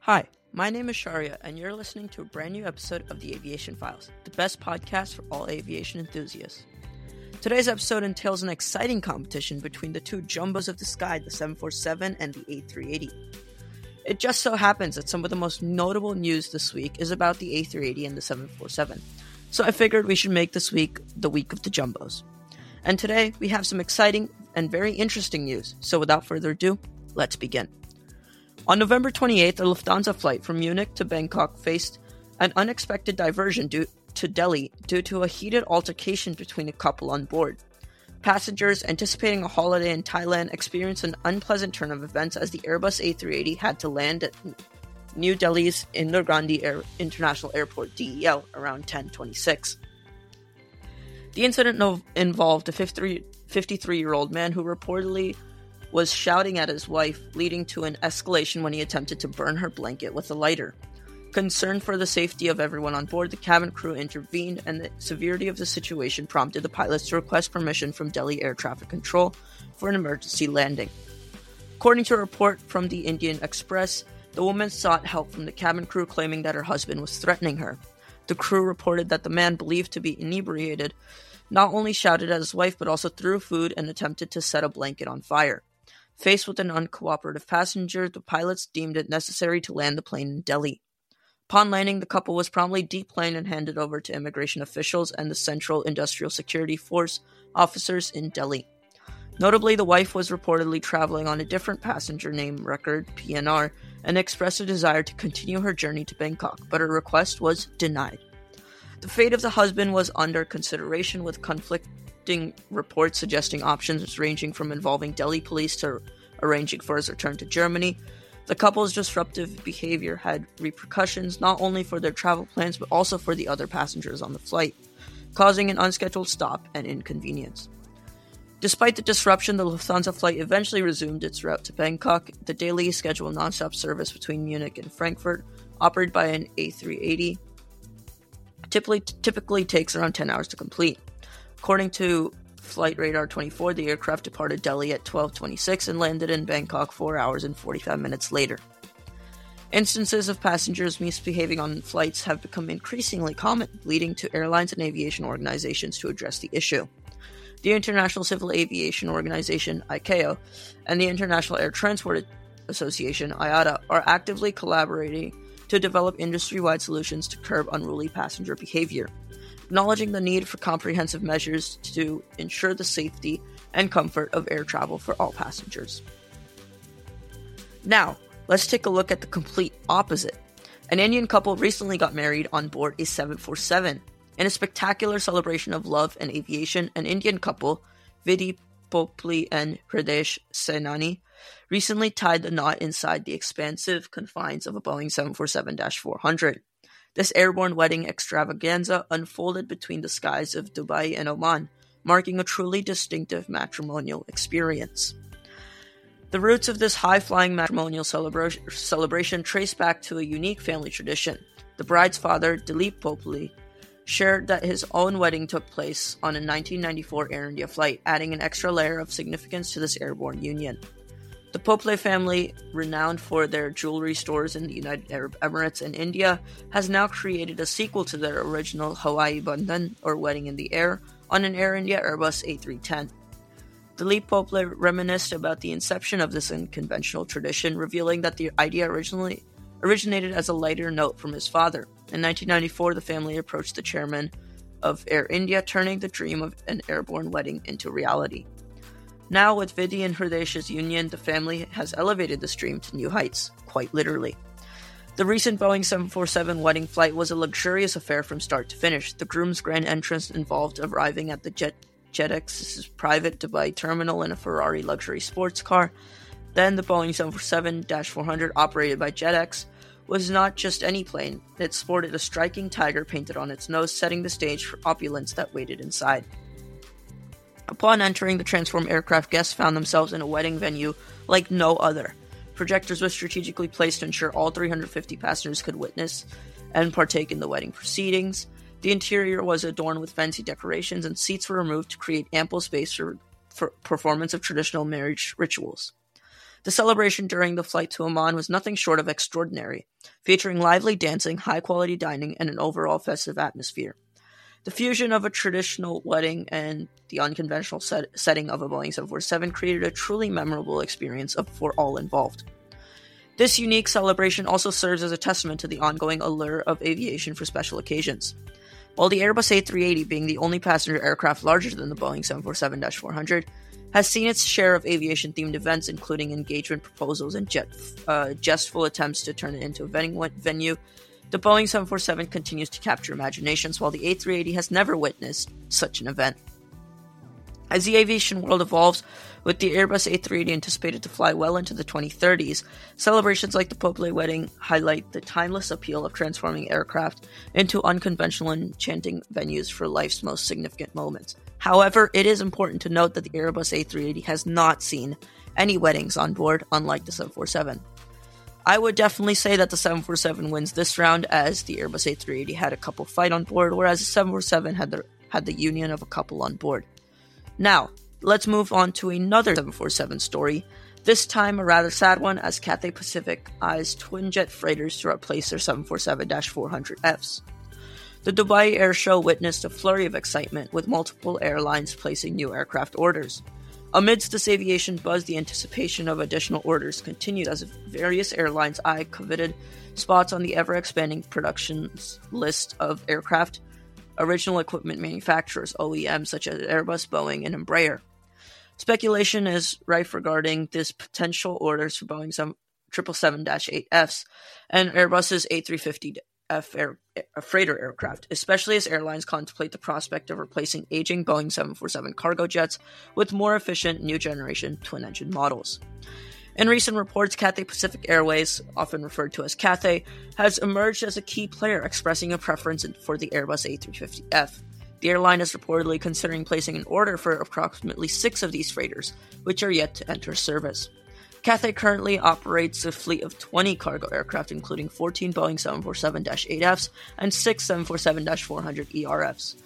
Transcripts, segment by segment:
Hi, my name is Sharia, and you're listening to a brand new episode of the Aviation Files, the best podcast for all aviation enthusiasts. Today's episode entails an exciting competition between the two jumbos of the sky, the 747 and the A380. It just so happens that some of the most notable news this week is about the A380 and the 747, so I figured we should make this week the week of the jumbos. And today we have some exciting and very interesting news, so without further ado, let's begin. On November 28th, a Lufthansa flight from Munich to Bangkok faced an unexpected diversion due to Delhi due to a heated altercation between a couple on board. Passengers anticipating a holiday in Thailand experienced an unpleasant turn of events as the Airbus A380 had to land at New Delhi's Indira Gandhi Air International Airport (DEL) around 10:26. The incident involved a 53 year old man who reportedly was shouting at his wife, leading to an escalation when he attempted to burn her blanket with a lighter. Concerned for the safety of everyone on board, the cabin crew intervened, and the severity of the situation prompted the pilots to request permission from Delhi Air Traffic Control for an emergency landing. According to a report from the Indian Express, the woman sought help from the cabin crew, claiming that her husband was threatening her. The crew reported that the man, believed to be inebriated, not only shouted at his wife but also threw food and attempted to set a blanket on fire. Faced with an uncooperative passenger, the pilots deemed it necessary to land the plane in Delhi. Upon landing, the couple was promptly deplaned and handed over to immigration officials and the Central Industrial Security Force officers in Delhi. Notably, the wife was reportedly traveling on a different passenger name record, PNR, and expressed a desire to continue her journey to Bangkok, but her request was denied. The fate of the husband was under consideration, with conflicting reports suggesting options ranging from involving Delhi police to arranging for his return to Germany. The couple's disruptive behavior had repercussions not only for their travel plans but also for the other passengers on the flight, causing an unscheduled stop and inconvenience. Despite the disruption, the Lufthansa flight eventually resumed its route to Bangkok. The daily scheduled nonstop service between Munich and Frankfurt, operated by an A380, typically, typically takes around 10 hours to complete. According to Flight Radar 24, the aircraft departed Delhi at 12:26 and landed in Bangkok 4 hours and 45 minutes later. Instances of passengers misbehaving on flights have become increasingly common, leading to airlines and aviation organizations to address the issue. The International Civil Aviation Organization (ICAO) and the International Air Transport Association (IATA) are actively collaborating to develop industry-wide solutions to curb unruly passenger behavior acknowledging the need for comprehensive measures to ensure the safety and comfort of air travel for all passengers. Now, let's take a look at the complete opposite. An Indian couple recently got married on board a 747. In a spectacular celebration of love and aviation, an Indian couple, Vidhi Popli and Hridesh Sainani, recently tied the knot inside the expansive confines of a Boeing 747 400. This airborne wedding extravaganza unfolded between the skies of Dubai and Oman, marking a truly distinctive matrimonial experience. The roots of this high flying matrimonial celebra- celebration trace back to a unique family tradition. The bride's father, Dilip Popli, shared that his own wedding took place on a 1994 Air India flight, adding an extra layer of significance to this airborne union. The Popli family, renowned for their jewelry stores in the United Arab Emirates and India, has now created a sequel to their original Hawaii Bandhan, or Wedding in the Air, on an Air India Airbus A310. The Dilip Popli reminisced about the inception of this unconventional tradition, revealing that the idea originally originated as a lighter note from his father. In 1994, the family approached the chairman of Air India, turning the dream of an airborne wedding into reality. Now, with Vidhi and Hridesh's union, the family has elevated the stream to new heights, quite literally. The recent Boeing 747 wedding flight was a luxurious affair from start to finish. The groom's grand entrance involved arriving at the Jet Jetex's private Dubai terminal in a Ferrari luxury sports car. Then the Boeing 747 400, operated by Jetex, was not just any plane, it sported a striking tiger painted on its nose, setting the stage for opulence that waited inside. Upon entering the transform aircraft, guests found themselves in a wedding venue like no other. Projectors were strategically placed to ensure all 350 passengers could witness and partake in the wedding proceedings. The interior was adorned with fancy decorations, and seats were removed to create ample space for, for performance of traditional marriage rituals. The celebration during the flight to Oman was nothing short of extraordinary, featuring lively dancing, high quality dining, and an overall festive atmosphere. The fusion of a traditional wedding and the unconventional set- setting of a Boeing 747 created a truly memorable experience for all involved. This unique celebration also serves as a testament to the ongoing allure of aviation for special occasions. While the Airbus A380, being the only passenger aircraft larger than the Boeing 747 400, has seen its share of aviation themed events, including engagement proposals and jet, uh, jestful attempts to turn it into a venue. The Boeing 747 continues to capture imaginations, while the A380 has never witnessed such an event. As the aviation world evolves, with the Airbus A380 anticipated to fly well into the 2030s, celebrations like the Popli wedding highlight the timeless appeal of transforming aircraft into unconventional and enchanting venues for life's most significant moments. However, it is important to note that the Airbus A380 has not seen any weddings on board, unlike the 747. I would definitely say that the 747 wins this round, as the Airbus A380 had a couple fight on board, whereas the 747 had the had the union of a couple on board. Now, let's move on to another 747 story. This time, a rather sad one, as Cathay Pacific eyes twin jet freighters to replace their 747 400Fs. The Dubai Air Show witnessed a flurry of excitement, with multiple airlines placing new aircraft orders. Amidst this aviation buzz, the anticipation of additional orders continued as various airlines eye coveted spots on the ever expanding production list of aircraft original equipment manufacturers, OEMs such as Airbus, Boeing, and Embraer. Speculation is rife regarding this potential orders for Boeing's 777-8Fs and Airbus's A350 F air, freighter aircraft, especially as airlines contemplate the prospect of replacing aging Boeing 747 cargo jets with more efficient new generation twin engine models. In recent reports, Cathay Pacific Airways, often referred to as Cathay, has emerged as a key player expressing a preference for the Airbus A350F. The airline is reportedly considering placing an order for approximately six of these freighters, which are yet to enter service. Cathay currently operates a fleet of 20 cargo aircraft, including 14 Boeing 747 8Fs and 6 747 400 ERFs,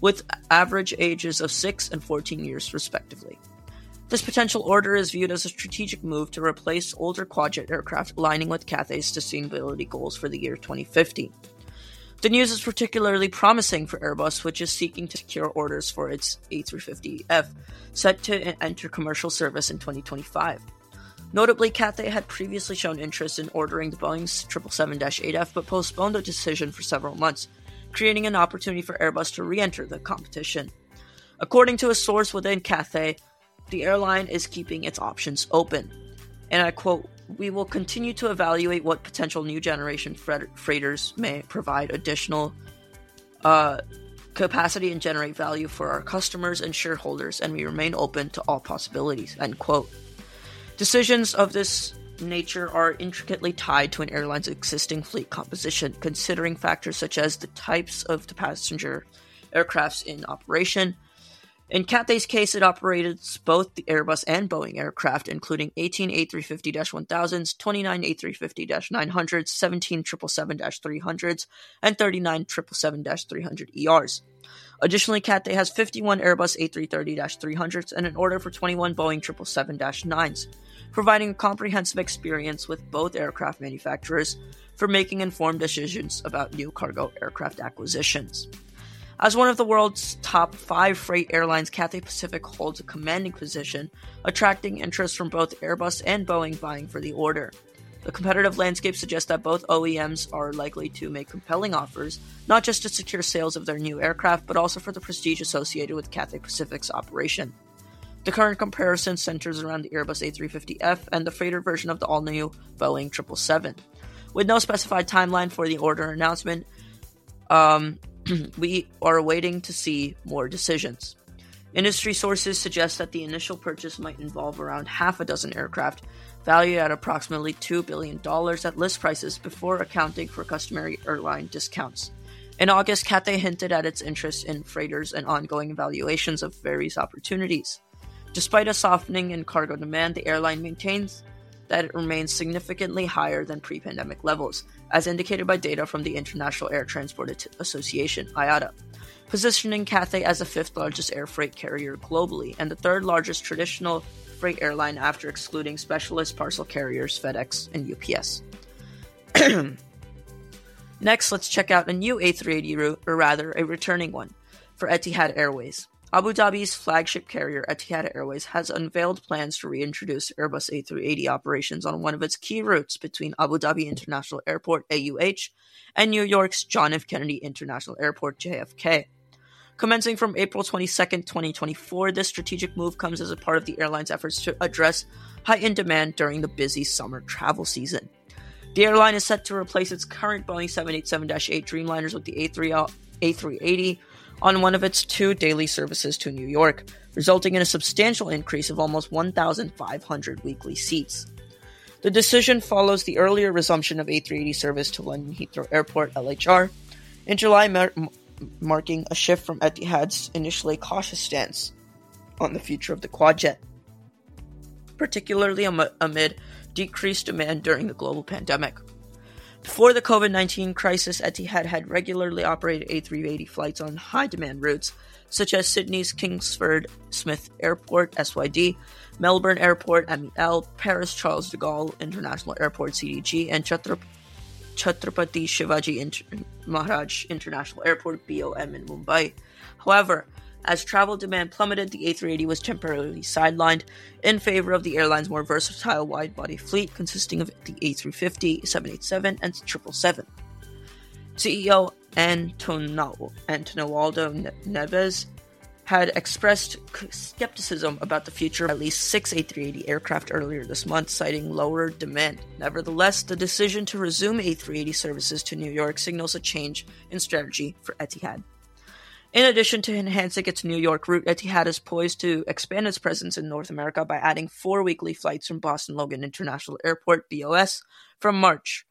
with average ages of 6 and 14 years, respectively. This potential order is viewed as a strategic move to replace older quadjet aircraft, aligning with Cathay's sustainability goals for the year 2050. The news is particularly promising for Airbus, which is seeking to secure orders for its A350F, set to enter commercial service in 2025. Notably, Cathay had previously shown interest in ordering the Boeing 777-8F but postponed the decision for several months, creating an opportunity for Airbus to re-enter the competition. According to a source within Cathay, the airline is keeping its options open. And I quote, we will continue to evaluate what potential new generation freighters may provide additional uh, capacity and generate value for our customers and shareholders, and we remain open to all possibilities. End quote. Decisions of this nature are intricately tied to an airline's existing fleet composition, considering factors such as the types of the passenger aircrafts in operation. In Cathay's case, it operates both the Airbus and Boeing aircraft, including 18 A350-1000s, 29 A350-900s, 17 777-300s, and 39 777-300ERs. Additionally, Cathay has 51 Airbus A330-300s and an order for 21 Boeing 777-9s providing a comprehensive experience with both aircraft manufacturers for making informed decisions about new cargo aircraft acquisitions. As one of the world's top five freight airlines, Cathay Pacific holds a commanding position, attracting interest from both Airbus and Boeing vying for the order. The competitive landscape suggests that both OEMs are likely to make compelling offers, not just to secure sales of their new aircraft, but also for the prestige associated with Cathay Pacific's operation. The current comparison centers around the Airbus A350F and the freighter version of the all new Boeing 777. With no specified timeline for the order announcement, um, we are waiting to see more decisions. Industry sources suggest that the initial purchase might involve around half a dozen aircraft, valued at approximately $2 billion at list prices before accounting for customary airline discounts. In August, Cathay hinted at its interest in freighters and ongoing evaluations of various opportunities. Despite a softening in cargo demand, the airline maintains that it remains significantly higher than pre pandemic levels, as indicated by data from the International Air Transport Association, IATA, positioning Cathay as the fifth largest air freight carrier globally and the third largest traditional freight airline after excluding specialist parcel carriers FedEx and UPS. Next, let's check out a new A380 route, or rather, a returning one, for Etihad Airways. Abu Dhabi's flagship carrier Etihad Airways has unveiled plans to reintroduce Airbus A380 operations on one of its key routes between Abu Dhabi International Airport AUH and New York's John F. Kennedy International Airport JFK. Commencing from April 22, 2024, this strategic move comes as a part of the airline's efforts to address heightened demand during the busy summer travel season. The airline is set to replace its current Boeing 787 8 Dreamliners with the A3, A380 on one of its two daily services to New York, resulting in a substantial increase of almost 1,500 weekly seats. The decision follows the earlier resumption of A380 service to London Heathrow Airport (LHR) in July, mar- marking a shift from Etihad's initially cautious stance on the future of the quadjet, particularly am- amid decreased demand during the global pandemic. Before the COVID 19 crisis, Etihad had regularly operated A380 flights on high demand routes, such as Sydney's Kingsford Smith Airport, SYD, Melbourne Airport, MEL, Paris Charles de Gaulle International Airport, CDG, and Chhatrapati Shivaji Inter- Maharaj International Airport, BOM, in Mumbai. However, as travel demand plummeted, the A380 was temporarily sidelined in favor of the airline's more versatile wide body fleet consisting of the A350, 787, and 777. CEO Antonio, Antonio Neves had expressed skepticism about the future of at least six A380 aircraft earlier this month, citing lower demand. Nevertheless, the decision to resume A380 services to New York signals a change in strategy for Etihad. In addition to enhancing its New York route, Etihad is poised to expand its presence in North America by adding four weekly flights from Boston Logan International Airport (BOS) from March.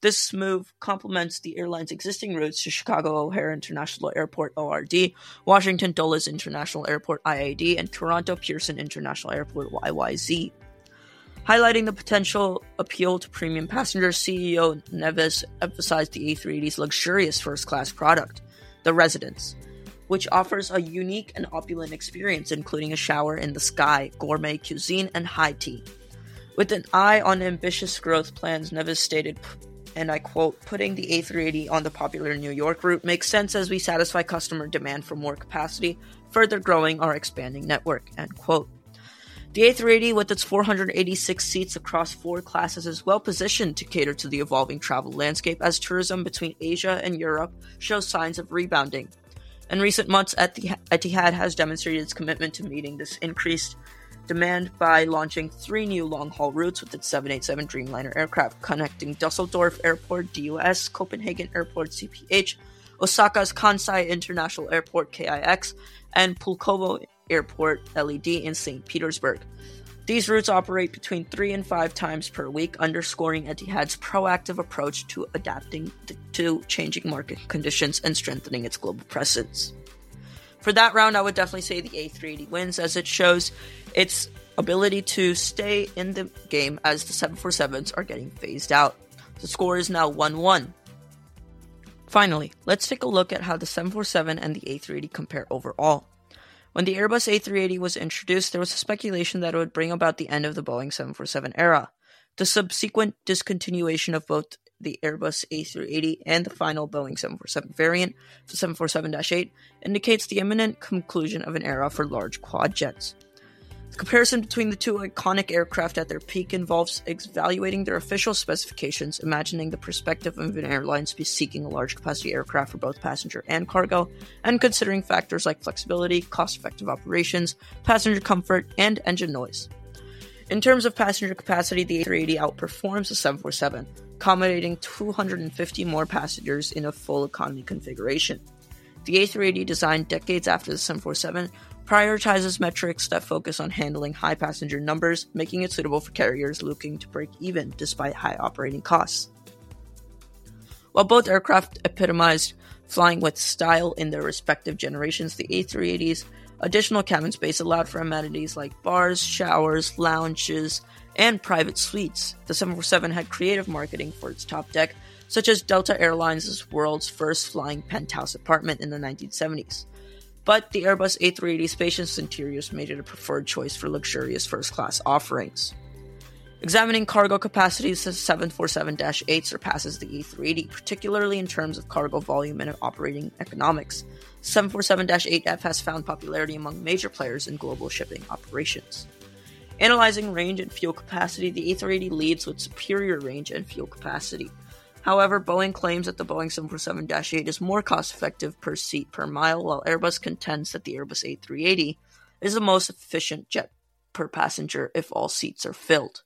This move complements the airline's existing routes to Chicago O'Hare International Airport (ORD), Washington Dulles International Airport (IAD), and Toronto Pearson International Airport (YYZ). Highlighting the potential appeal to premium passengers, CEO Neves emphasized the A380's luxurious first-class product, the Residence which offers a unique and opulent experience, including a shower in the sky, gourmet cuisine, and high tea. With an eye on ambitious growth plans, Neves stated, and I quote, putting the A380 on the popular New York route makes sense as we satisfy customer demand for more capacity, further growing our expanding network, end quote. The A380, with its 486 seats across four classes, is well positioned to cater to the evolving travel landscape as tourism between Asia and Europe shows signs of rebounding, in recent months, Etihad has demonstrated its commitment to meeting this increased demand by launching three new long haul routes with its 787 Dreamliner aircraft, connecting Dusseldorf Airport DUS, Copenhagen Airport CPH, Osaka's Kansai International Airport KIX, and Pulkovo Airport LED in St. Petersburg. These routes operate between three and five times per week, underscoring Etihad's proactive approach to adapting to changing market conditions and strengthening its global presence. For that round, I would definitely say the A380 wins, as it shows its ability to stay in the game as the 747s are getting phased out. The score is now 1 1. Finally, let's take a look at how the 747 and the A380 compare overall. When the Airbus A380 was introduced, there was a speculation that it would bring about the end of the Boeing 747 era. The subsequent discontinuation of both the Airbus A380 and the final Boeing 747 variant, the 747 8, indicates the imminent conclusion of an era for large quad jets. The comparison between the two iconic aircraft at their peak involves evaluating their official specifications, imagining the perspective of an airline seeking a large capacity aircraft for both passenger and cargo, and considering factors like flexibility, cost effective operations, passenger comfort, and engine noise. In terms of passenger capacity, the A380 outperforms the 747, accommodating 250 more passengers in a full economy configuration. The A380, designed decades after the 747, prioritizes metrics that focus on handling high passenger numbers, making it suitable for carriers looking to break even despite high operating costs. While both aircraft epitomized flying with style in their respective generations, the A380's additional cabin space allowed for amenities like bars, showers, lounges, and private suites. The 747 had creative marketing for its top deck, such as Delta Airlines' world's first flying penthouse apartment in the 1970s. But the Airbus A380 spacious interiors made it a preferred choice for luxurious first class offerings. Examining cargo capacities, the 747 8 surpasses the A380, particularly in terms of cargo volume and operating economics. 747 8F has found popularity among major players in global shipping operations. Analyzing range and fuel capacity, the A380 leads with superior range and fuel capacity. However, Boeing claims that the Boeing 747 8 is more cost effective per seat per mile, while Airbus contends that the Airbus A380 is the most efficient jet per passenger if all seats are filled.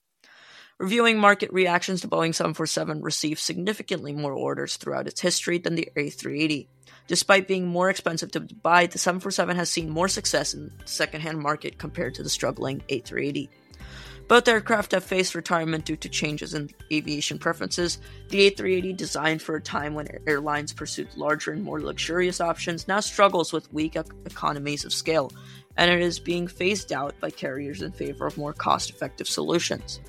Reviewing market reactions to Boeing 747 received significantly more orders throughout its history than the A380. Despite being more expensive to buy, the 747 has seen more success in the secondhand market compared to the struggling A380. Both aircraft have faced retirement due to changes in aviation preferences. The A380, designed for a time when airlines pursued larger and more luxurious options, now struggles with weak economies of scale, and it is being phased out by carriers in favor of more cost effective solutions.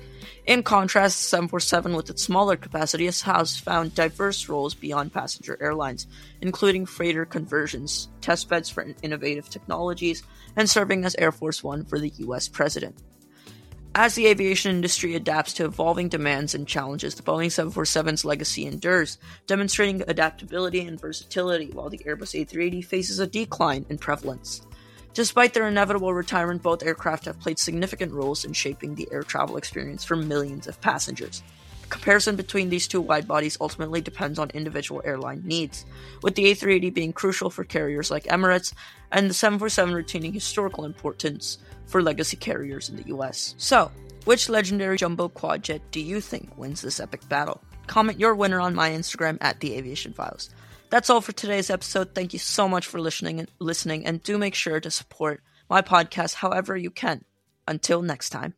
In contrast, 747, with its smaller capacity, has found diverse roles beyond passenger airlines, including freighter conversions, testbeds for innovative technologies, and serving as Air Force One for the US President. As the aviation industry adapts to evolving demands and challenges, the Boeing 747's legacy endures, demonstrating adaptability and versatility, while the Airbus A380 faces a decline in prevalence. Despite their inevitable retirement, both aircraft have played significant roles in shaping the air travel experience for millions of passengers. Comparison between these two wide bodies ultimately depends on individual airline needs, with the A380 being crucial for carriers like Emirates and the 747 retaining historical importance for legacy carriers in the US. So, which legendary jumbo quadjet do you think wins this epic battle? Comment your winner on my Instagram at the Aviation Files. That's all for today's episode. Thank you so much for listening and listening and do make sure to support my podcast however you can. Until next time.